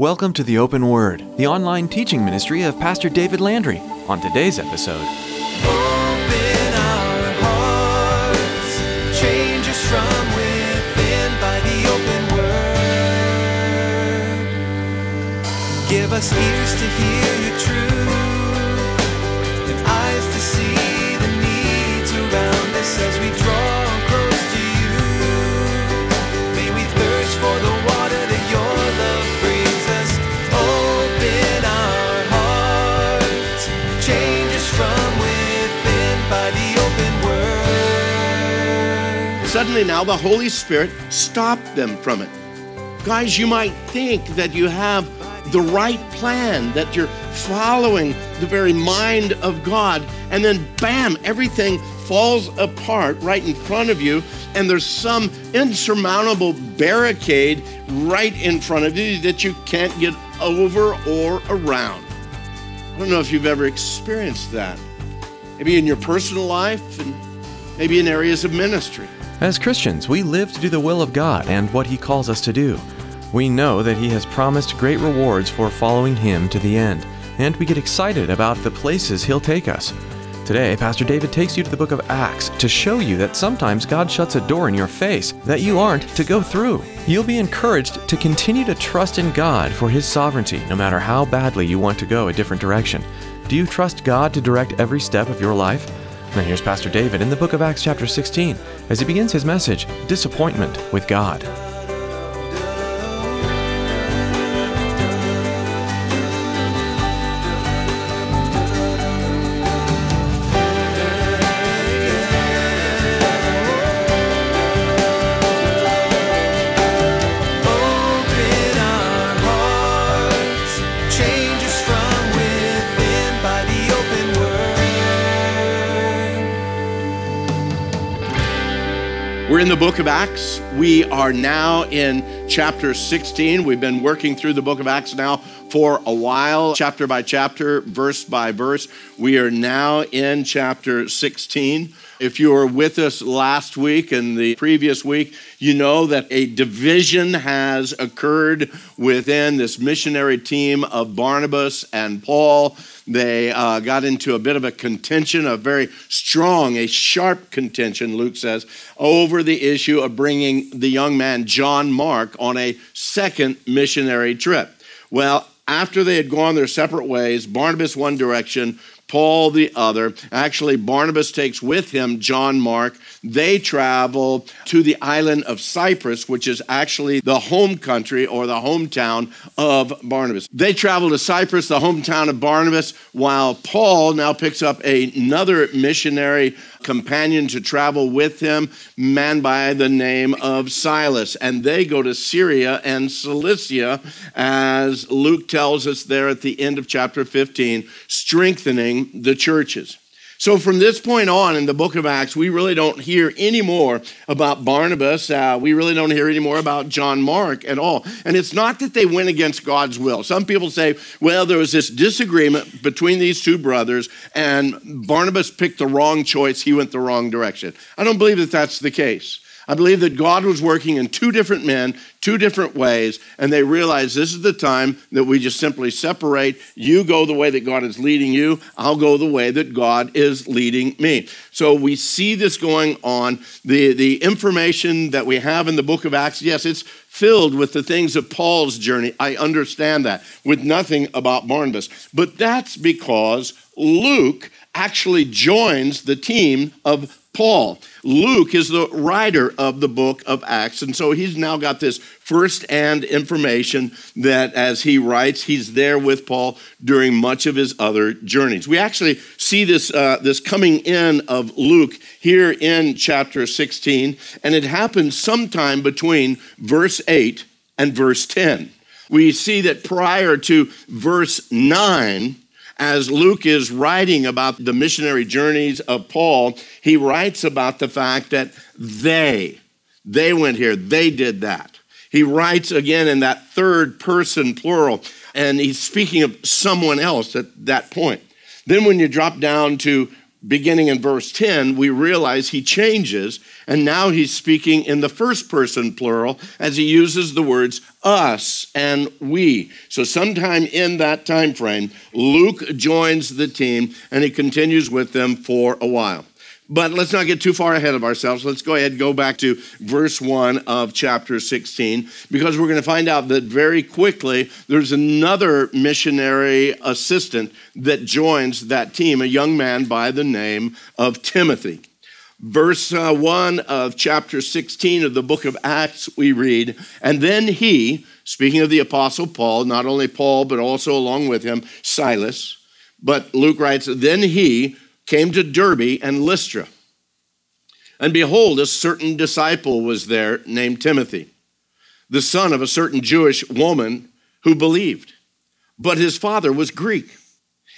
Welcome to the Open Word, the online teaching ministry of Pastor David Landry. On today's episode, Open our hearts, change us from within by the open word. Give us ears to hear your truth and eyes to see the needs around us as we draw Suddenly now the Holy Spirit stopped them from it. Guys, you might think that you have the right plan, that you're following the very mind of God, and then bam, everything falls apart right in front of you, and there's some insurmountable barricade right in front of you that you can't get over or around. I don't know if you've ever experienced that. Maybe in your personal life and maybe in areas of ministry. As Christians, we live to do the will of God and what He calls us to do. We know that He has promised great rewards for following Him to the end, and we get excited about the places He'll take us. Today, Pastor David takes you to the book of Acts to show you that sometimes God shuts a door in your face that you aren't to go through. You'll be encouraged to continue to trust in God for His sovereignty, no matter how badly you want to go a different direction. Do you trust God to direct every step of your life? Now here's Pastor David in the book of Acts, chapter 16, as he begins his message Disappointment with God. We're in the book of Acts. We are now in chapter 16. We've been working through the book of Acts now for a while, chapter by chapter, verse by verse. We are now in chapter 16. If you were with us last week and the previous week, you know that a division has occurred within this missionary team of Barnabas and Paul. They uh, got into a bit of a contention, a very strong, a sharp contention, Luke says, over the issue of bringing the young man John Mark on a second missionary trip. Well, after they had gone their separate ways, Barnabas one direction, Paul the other. Actually, Barnabas takes with him John Mark. They travel to the island of Cyprus, which is actually the home country or the hometown of Barnabas. They travel to Cyprus, the hometown of Barnabas, while Paul now picks up another missionary companion to travel with him, man by the name of Silas. And they go to Syria and Cilicia, as Luke tells us there at the end of chapter 15, strengthening the churches. So, from this point on in the book of Acts, we really don't hear any more about Barnabas. Uh, we really don't hear any more about John Mark at all. And it's not that they went against God's will. Some people say, well, there was this disagreement between these two brothers, and Barnabas picked the wrong choice. He went the wrong direction. I don't believe that that's the case. I believe that God was working in two different men, two different ways, and they realized this is the time that we just simply separate. You go the way that God is leading you, I'll go the way that God is leading me. So we see this going on. The, the information that we have in the book of Acts, yes, it's filled with the things of Paul's journey. I understand that, with nothing about Barnabas. But that's because Luke actually joins the team of Paul. Luke is the writer of the book of Acts, and so he's now got this first-hand information that as he writes, he's there with Paul during much of his other journeys. We actually see this, uh, this coming in of Luke here in chapter 16, and it happens sometime between verse 8 and verse 10. We see that prior to verse 9, as Luke is writing about the missionary journeys of Paul, he writes about the fact that they, they went here, they did that. He writes again in that third person plural, and he's speaking of someone else at that point. Then when you drop down to beginning in verse 10, we realize he changes, and now he's speaking in the first person plural as he uses the words us and we. So sometime in that time frame, Luke joins the team and he continues with them for a while. But let's not get too far ahead of ourselves. Let's go ahead and go back to verse 1 of chapter 16 because we're going to find out that very quickly there's another missionary assistant that joins that team, a young man by the name of Timothy. Verse uh, 1 of chapter 16 of the book of Acts, we read, And then he, speaking of the apostle Paul, not only Paul, but also along with him, Silas, but Luke writes, Then he, came to Derbe and Lystra. And behold, a certain disciple was there named Timothy, the son of a certain Jewish woman who believed. But his father was Greek.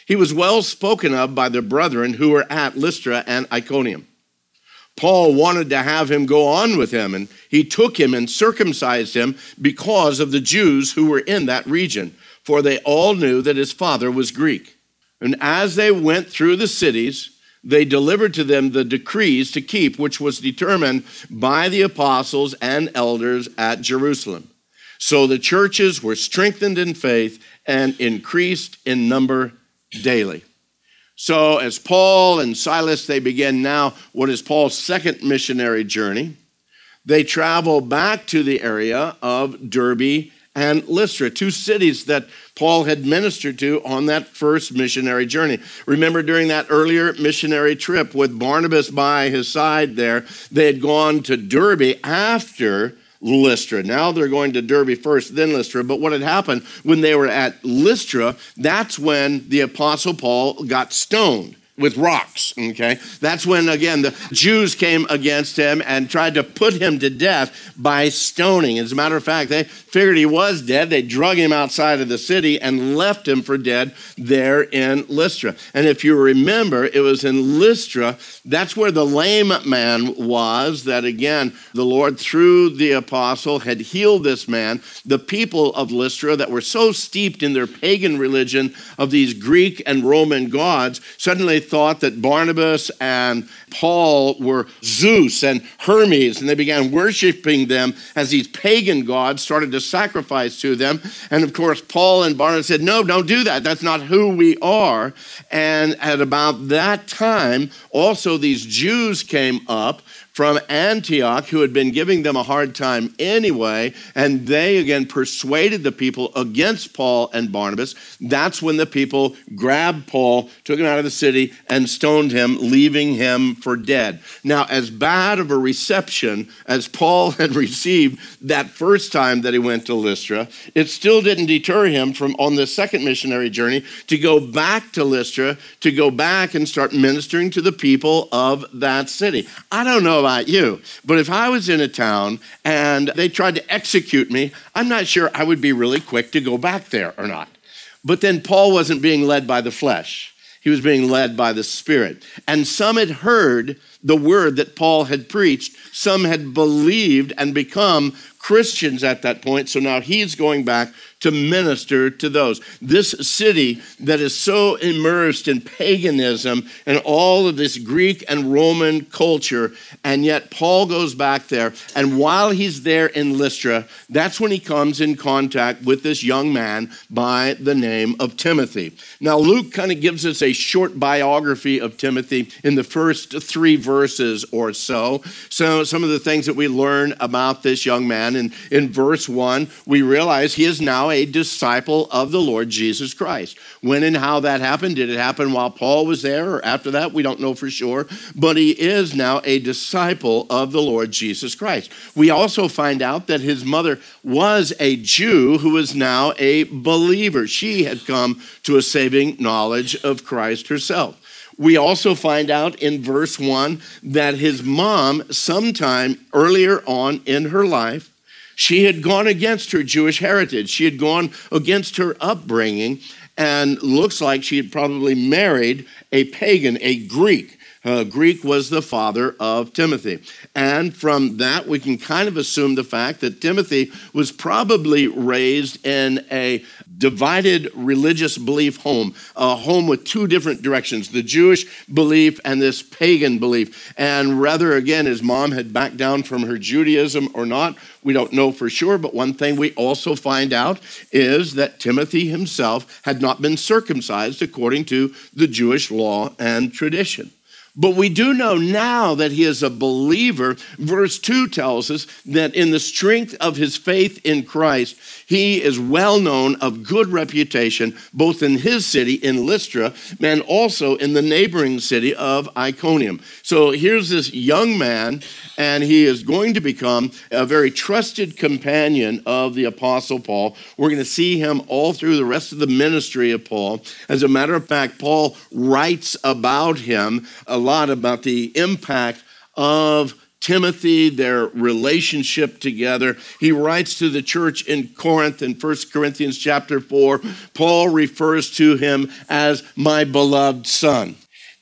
He was well spoken of by the brethren who were at Lystra and Iconium. Paul wanted to have him go on with him, and he took him and circumcised him because of the Jews who were in that region, for they all knew that his father was Greek. And as they went through the cities, they delivered to them the decrees to keep, which was determined by the apostles and elders at Jerusalem. So the churches were strengthened in faith and increased in number daily. So as Paul and Silas, they begin now what is Paul's second missionary journey. They travel back to the area of Derbe and Lystra, two cities that Paul had ministered to on that first missionary journey. Remember, during that earlier missionary trip with Barnabas by his side there, they had gone to Derbe after Lystra. Now they're going to Derbe first, then Lystra. But what had happened when they were at Lystra, that's when the Apostle Paul got stoned with rocks. Okay, that's when again the Jews came against him and tried to put him to death by stoning. As a matter of fact, they figured he was dead. They drug him outside of the city and left him for dead there in Lystra. And if you remember, it was in Lystra. That's where the lame man was. That again, the Lord through the apostle had healed this man. The people of Lystra that were so steeped in their pagan religion of these Greek and Roman gods suddenly thought that Barnabas and Paul were Zeus and Hermes, and they began worshiping them as these pagan gods started to sacrifice to them. And of course, Paul and Barnabas said, No, don't do that. That's not who we are. And at about that time, also these Jews came up from Antioch who had been giving them a hard time anyway, and they again persuaded the people against Paul and Barnabas. That's when the people grabbed Paul, took him out of the city, and stoned him, leaving him for dead. Now, as bad of a reception as Paul had received that first time that he went to Lystra, it still didn't deter him from on the second missionary journey to go back to Lystra, to go back and start ministering to the people of that city. I don't know about you, but if I was in a town and they tried to execute me, I'm not sure I would be really quick to go back there or not. But then Paul wasn't being led by the flesh, he was being led by the Spirit. And some had heard the word that Paul had preached, some had believed and become Christians at that point. So now he's going back to minister to those. This city that is so immersed in paganism and all of this Greek and Roman culture, and yet Paul goes back there. And while he's there in Lystra, that's when he comes in contact with this young man by the name of Timothy. Now, Luke kind of gives us a short biography of Timothy in the first three verses or so. So, some of the things that we learn about this young man. And in verse one, we realize he is now a disciple of the Lord Jesus Christ. When and how that happened, did it happen while Paul was there or after that? We don't know for sure. But he is now a disciple of the Lord Jesus Christ. We also find out that his mother was a Jew who is now a believer. She had come to a saving knowledge of Christ herself. We also find out in verse 1 that his mom, sometime earlier on in her life, she had gone against her Jewish heritage. She had gone against her upbringing, and looks like she had probably married a pagan, a Greek. Uh, Greek was the father of Timothy. And from that, we can kind of assume the fact that Timothy was probably raised in a divided religious belief home, a home with two different directions the Jewish belief and this pagan belief. And whether, again, his mom had backed down from her Judaism or not, we don't know for sure. But one thing we also find out is that Timothy himself had not been circumcised according to the Jewish law and tradition. But we do know now that he is a believer. Verse 2 tells us that in the strength of his faith in Christ, he is well known of good reputation, both in his city, in Lystra, and also in the neighboring city of Iconium. So here's this young man, and he is going to become a very trusted companion of the Apostle Paul. We're going to see him all through the rest of the ministry of Paul. As a matter of fact, Paul writes about him a lot about the impact of Timothy, their relationship together. He writes to the church in Corinth in 1 Corinthians chapter 4. Paul refers to him as my beloved son.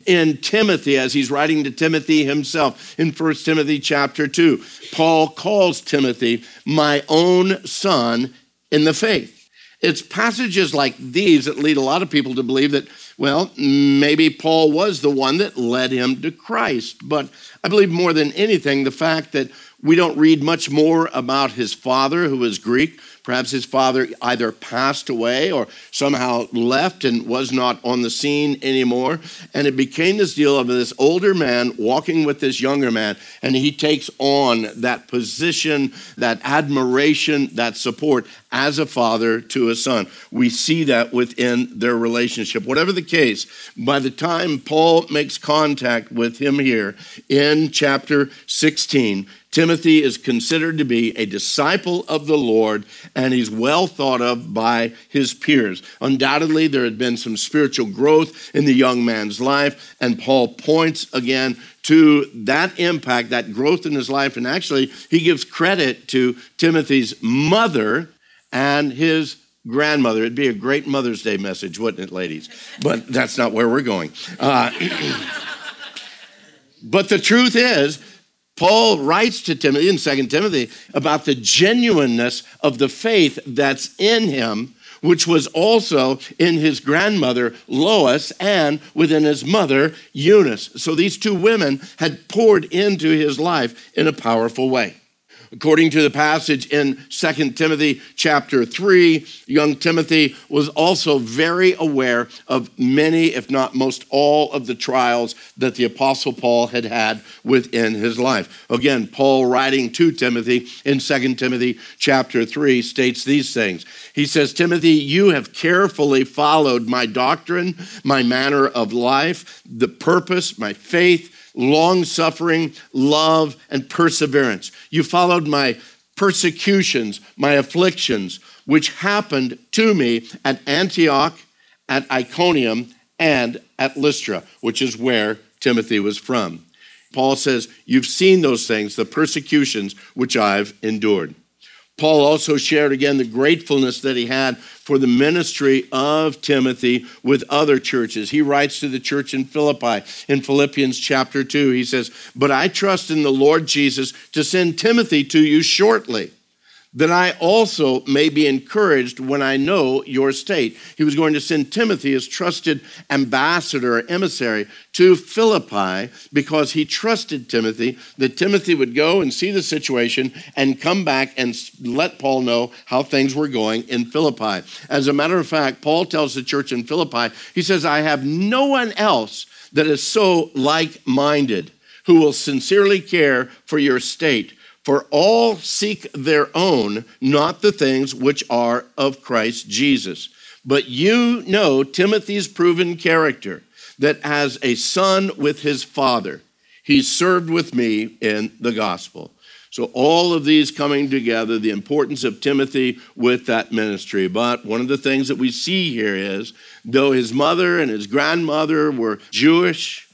In Timothy, as he's writing to Timothy himself in 1 Timothy chapter 2, Paul calls Timothy my own son in the faith. It's passages like these that lead a lot of people to believe that, well, maybe Paul was the one that led him to Christ. But I believe more than anything, the fact that we don't read much more about his father, who was Greek, Perhaps his father either passed away or somehow left and was not on the scene anymore. And it became this deal of this older man walking with this younger man, and he takes on that position, that admiration, that support as a father to a son. We see that within their relationship. Whatever the case, by the time Paul makes contact with him here in chapter 16, Timothy is considered to be a disciple of the Lord and he's well thought of by his peers. Undoubtedly, there had been some spiritual growth in the young man's life, and Paul points again to that impact, that growth in his life. And actually, he gives credit to Timothy's mother and his grandmother. It'd be a great Mother's Day message, wouldn't it, ladies? But that's not where we're going. Uh, but the truth is, Paul writes to Timothy in 2 Timothy about the genuineness of the faith that's in him, which was also in his grandmother Lois and within his mother Eunice. So these two women had poured into his life in a powerful way. According to the passage in 2 Timothy chapter 3, young Timothy was also very aware of many, if not most all, of the trials that the Apostle Paul had had within his life. Again, Paul writing to Timothy in 2 Timothy chapter 3 states these things. He says, Timothy, you have carefully followed my doctrine, my manner of life, the purpose, my faith long suffering, love, and perseverance. You followed my persecutions, my afflictions, which happened to me at Antioch, at Iconium, and at Lystra, which is where Timothy was from. Paul says, You've seen those things, the persecutions which I've endured. Paul also shared again the gratefulness that he had for the ministry of Timothy with other churches. He writes to the church in Philippi in Philippians chapter 2. He says, But I trust in the Lord Jesus to send Timothy to you shortly that I also may be encouraged when I know your state. He was going to send Timothy as trusted ambassador or emissary to Philippi because he trusted Timothy that Timothy would go and see the situation and come back and let Paul know how things were going in Philippi. As a matter of fact, Paul tells the church in Philippi, he says, I have no one else that is so like minded who will sincerely care for your state for all seek their own, not the things which are of Christ Jesus. But you know Timothy's proven character, that as a son with his father, he served with me in the gospel. So, all of these coming together, the importance of Timothy with that ministry. But one of the things that we see here is though his mother and his grandmother were Jewish,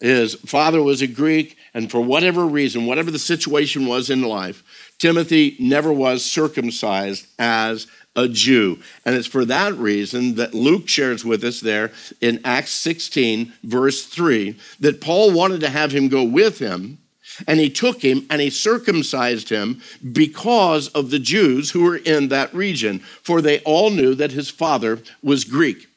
his father was a Greek, and for whatever reason, whatever the situation was in life, Timothy never was circumcised as a Jew. And it's for that reason that Luke shares with us there in Acts 16, verse 3, that Paul wanted to have him go with him And he took him and he circumcised him because of the Jews who were in that region, for they all knew that his father was Greek.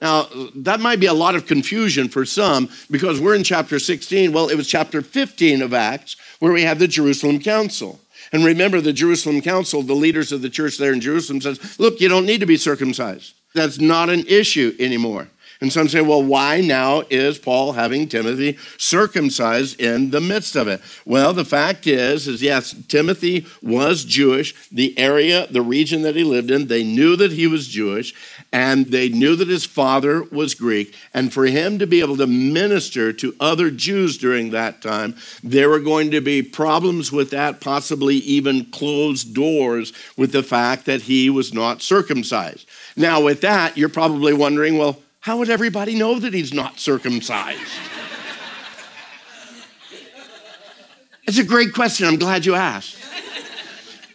Now, that might be a lot of confusion for some because we're in chapter 16. Well, it was chapter 15 of Acts where we have the Jerusalem Council. And remember, the Jerusalem Council, the leaders of the church there in Jerusalem says, look, you don't need to be circumcised. That's not an issue anymore. And some say, well, why now is Paul having Timothy circumcised in the midst of it? Well, the fact is, is yes, Timothy was Jewish. The area, the region that he lived in, they knew that he was Jewish, and they knew that his father was Greek. And for him to be able to minister to other Jews during that time, there were going to be problems with that, possibly even closed doors with the fact that he was not circumcised. Now, with that, you're probably wondering, well, how would everybody know that he's not circumcised? It's a great question. I'm glad you asked.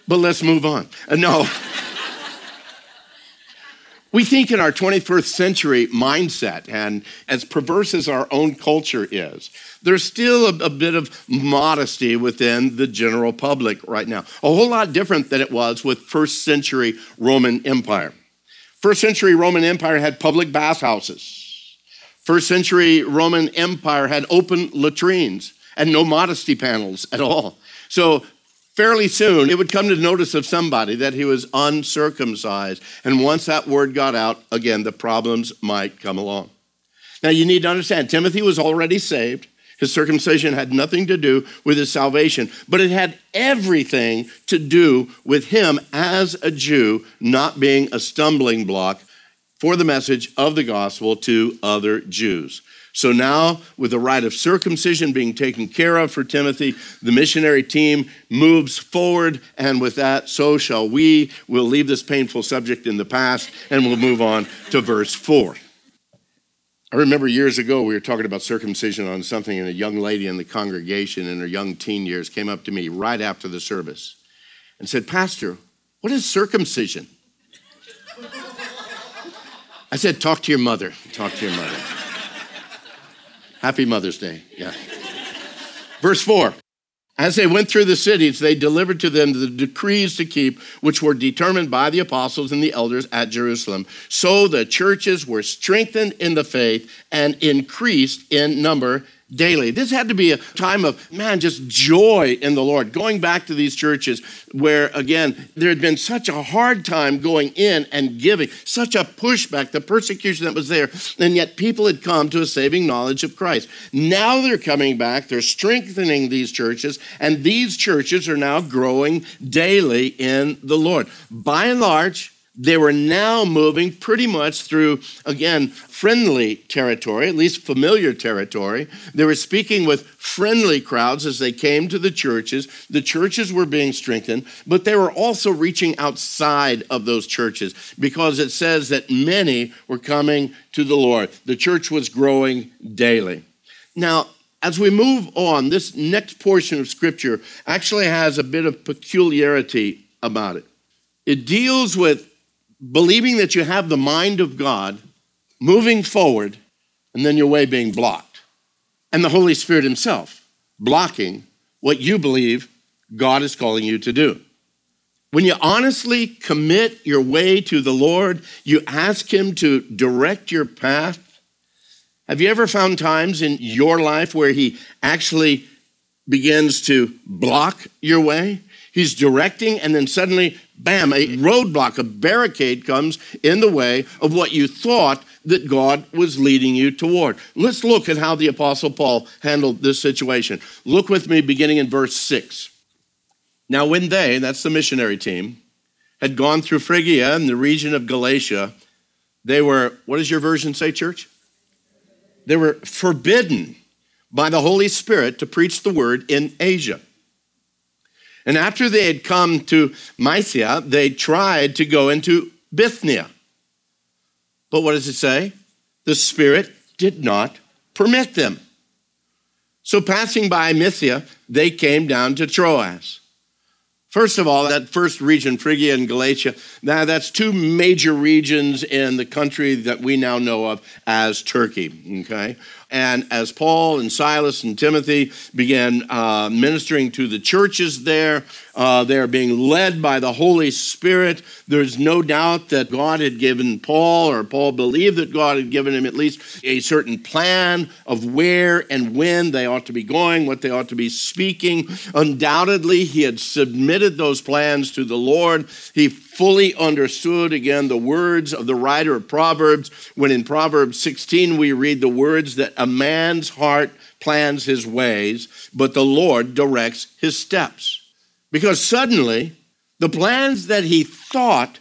But let's move on. Uh, no. We think in our 21st century mindset, and as perverse as our own culture is, there's still a, a, bit of modesty within the general public right now. A whole lot different than it was with first century Roman Empire. First century Roman Empire had public bathhouses. First century Roman Empire had open latrines and no modesty panels at all. So fairly soon it would come to notice of somebody that he was uncircumcised. And once that word got out, again, the problems might come along. Now you need to understand, Timothy was already saved. His circumcision had nothing to do with his salvation, but it had everything to do with him as a Jew not being a stumbling block for the message of the gospel to other Jews. So now, with the rite of circumcision being taken care of for Timothy, the missionary team moves forward, and with that, so shall we. We'll leave this painful subject in the past and we'll move on to verse 4. I remember years ago we were talking about circumcision on something, and a young lady in the congregation in her young teen years came up to me right after the service and said, Pastor, what is circumcision? I said, Talk to your mother. Talk to your mother. Happy Mother's Day. Yeah. Verse 4 as they went through the cities, they delivered to them the decrees to keep, which were determined by the apostles and the elders at Jerusalem. So the churches were strengthened in the faith and increased in number daily. This had to be a time of, man, just joy in the Lord. Going back to these churches where, again, there had been such a hard time going in and giving, such a pushback, the persecution that was there, and yet people had come to a saving knowledge of Christ. Now they're coming back, they're strengthening these churches, and these churches are now growing daily in the Lord. By and large, they were now moving pretty much through, again, friendly territory, at least familiar territory. They were speaking with friendly crowds as they came to the churches. The churches were being strengthened, but they were also reaching outside of those churches because it says that many were coming to the Lord. The church was growing daily. Now, as we move on, this next portion of scripture actually has a bit of peculiarity about it. It deals with believing that you have the mind of God, moving forward, and then your way being blocked. And the Holy Spirit Himself blocking what you believe God is calling you to do. When you honestly commit your way to the Lord, you ask Him to direct your path. Have you ever found times in your life where He actually begins to block your way? He's directing, and then suddenly, bam, a roadblock, a barricade comes in the way of what you thought that God was leading you toward. Let's look at how the Apostle Paul handled this situation. Look with me beginning in verse 6. Now, when they, that's the missionary team, had gone through Phrygia and the region of Galatia, they were, what does your version say, church? They were forbidden by the Holy Spirit to preach the word in Asia. And after they had come to Mysia, they tried to go into Bithynia. But what does it say? The Spirit did not permit them. So, passing by Mysia, they came down to Troas. First of all, that first region, Phrygia and Galatia, now that's two major regions in the country that we now know of as Turkey, okay? And as Paul and Silas and Timothy began uh, ministering to the churches there, uh, they're being led by the Holy Spirit. There's no doubt that God had given Paul, or Paul believed that God had given him at least a certain plan of where and when they ought to be going, what they ought to be speaking. Undoubtedly, he had submitted those plans to the Lord. He fully understood again the words of the writer of Proverbs when in Proverbs 16 we read the words that a man's heart plans his ways, but the Lord directs his steps. Because suddenly, the plans that he thought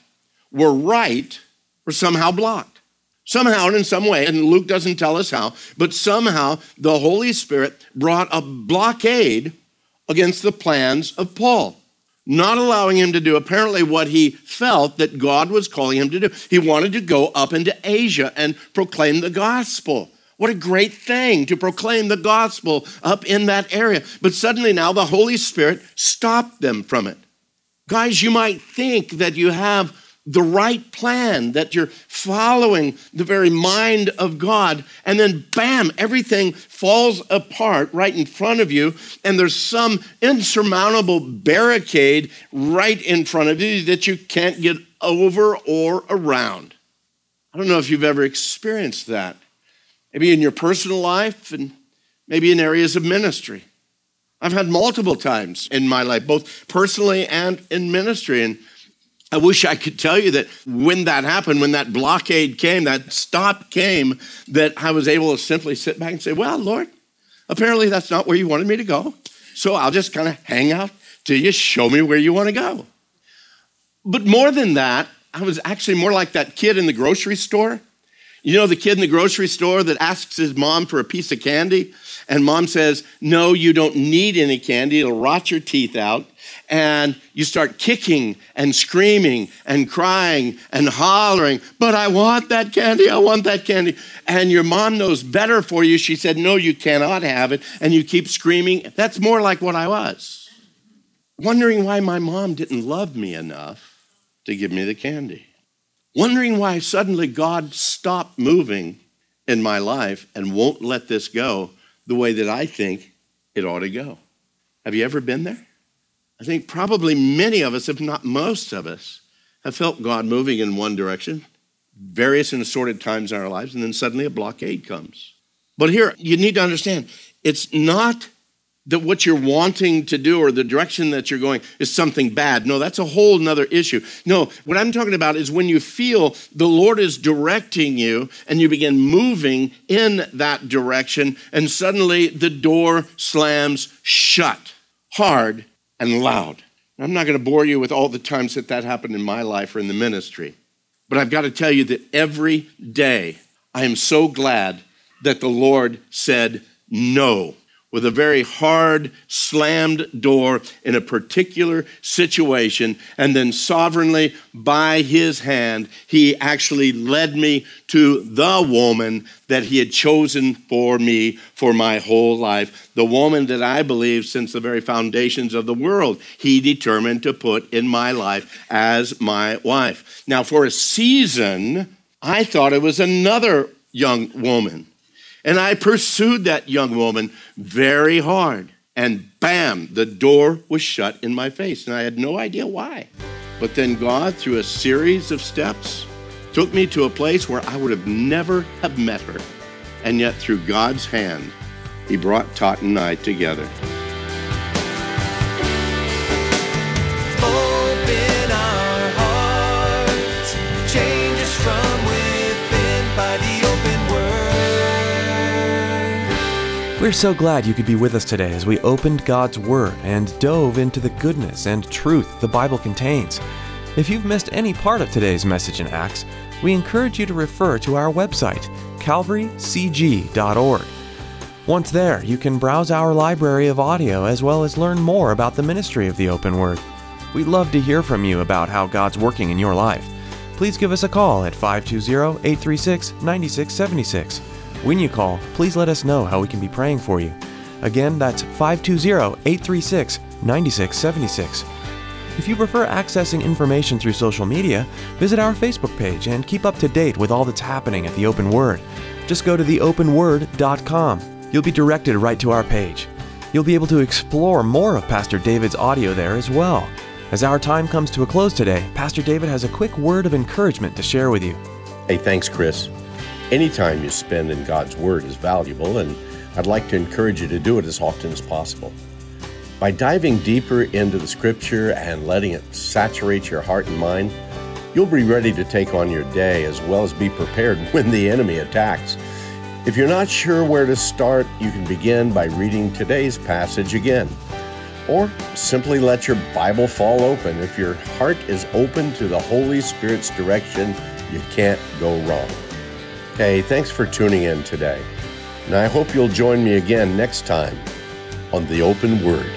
were right were somehow blocked. Somehow, and in some way, and Luke doesn't tell us how, but somehow the Holy Spirit brought a blockade against the plans of Paul, not allowing him to do apparently what he felt that God was calling him to do. He wanted to go up into Asia and proclaim the gospel. What a great thing to proclaim the gospel up in that area. But suddenly now the Holy Spirit stopped them from it. Guys, you might think that you have the right plan, that you're following the very mind of God, and then bam, everything falls apart right in front of you, and there's some insurmountable barricade right in front of you that you can't get over or around. I don't know if you've ever experienced that maybe in your personal life and maybe in areas of ministry. I've had multiple times in my life, both personally and in ministry. And I wish I could tell you that when that happened, when that blockade came, that stop came, that I was able to simply sit back and say, Well, Lord, apparently that's not where you wanted me to go. So I'll just kind of hang out till you show me where you want to go. But more than that, I was actually more like that kid in the grocery store you know the kid in the grocery store that asks his mom for a piece of candy? And mom says, No, you don't need any candy. It'll rot your teeth out. And you start kicking and screaming and crying and hollering, But I want that candy. I want that candy. And your mom knows better for you. She said, No, you cannot have it. And you keep screaming. That's more like what I was. Wondering why my mom didn't love me enough to give me the candy wondering why suddenly God stopped moving in my life and won't let this go the way that I think it ought to go. Have you ever been there? I think probably many of us, if not most of us, have felt God moving in one direction, various and assorted times in our lives, and then suddenly a blockade comes. But here, you need to understand it's not that what you're wanting to do or the direction that you're going is something bad. No, that's a whole nother issue. No, what I'm talking about is when you feel the Lord is directing you and you begin moving in that direction, and suddenly the door slams shut hard and loud. I'm not going to bore you with all the times that that happened in my life or in the ministry, but I've got to tell you that every day I am so glad that the Lord said no with a very hard, slammed door in a particular situation. And then, sovereignly, by his hand, he actually led me to the woman that he had chosen for me for my whole life. The woman that I believe, since the very foundations of the world, he determined to put in my life as my wife. Now, for a season, I thought it was another young woman. And I pursued that young woman very hard. And bam, the door was shut in my face. And I had no idea why. But then God, through a series of steps, took me to a place where I would have never have met her. And yet, through God's hand, He brought Tot and I together. We're so glad you could be with us today as we opened God's Word and dove into the goodness and truth the Bible contains. If you've missed any part of today's message in Acts, we encourage you to refer to our website, calvarycg.org. Once there, you can browse our library of audio as well as learn more about the ministry of the Open Word. We'd love to hear from you about how God's working in your life. Please give us a call at 520 836 9676. When you call, please let us know how we can be praying for you. Again, that's 520 836 9676. If you prefer accessing information through social media, visit our Facebook page and keep up to date with all that's happening at the Open Word. Just go to theopenword.com. You'll be directed right to our page. You'll be able to explore more of Pastor David's audio there as well. As our time comes to a close today, Pastor David has a quick word of encouragement to share with you. Hey, thanks, Chris. Any time you spend in God's Word is valuable, and I'd like to encourage you to do it as often as possible. By diving deeper into the Scripture and letting it saturate your heart and mind, you'll be ready to take on your day as well as be prepared when the enemy attacks. If you're not sure where to start, you can begin by reading today's passage again. Or simply let your Bible fall open. If your heart is open to the Holy Spirit's direction, you can't go wrong. Hey, thanks for tuning in today. And I hope you'll join me again next time on The Open Word.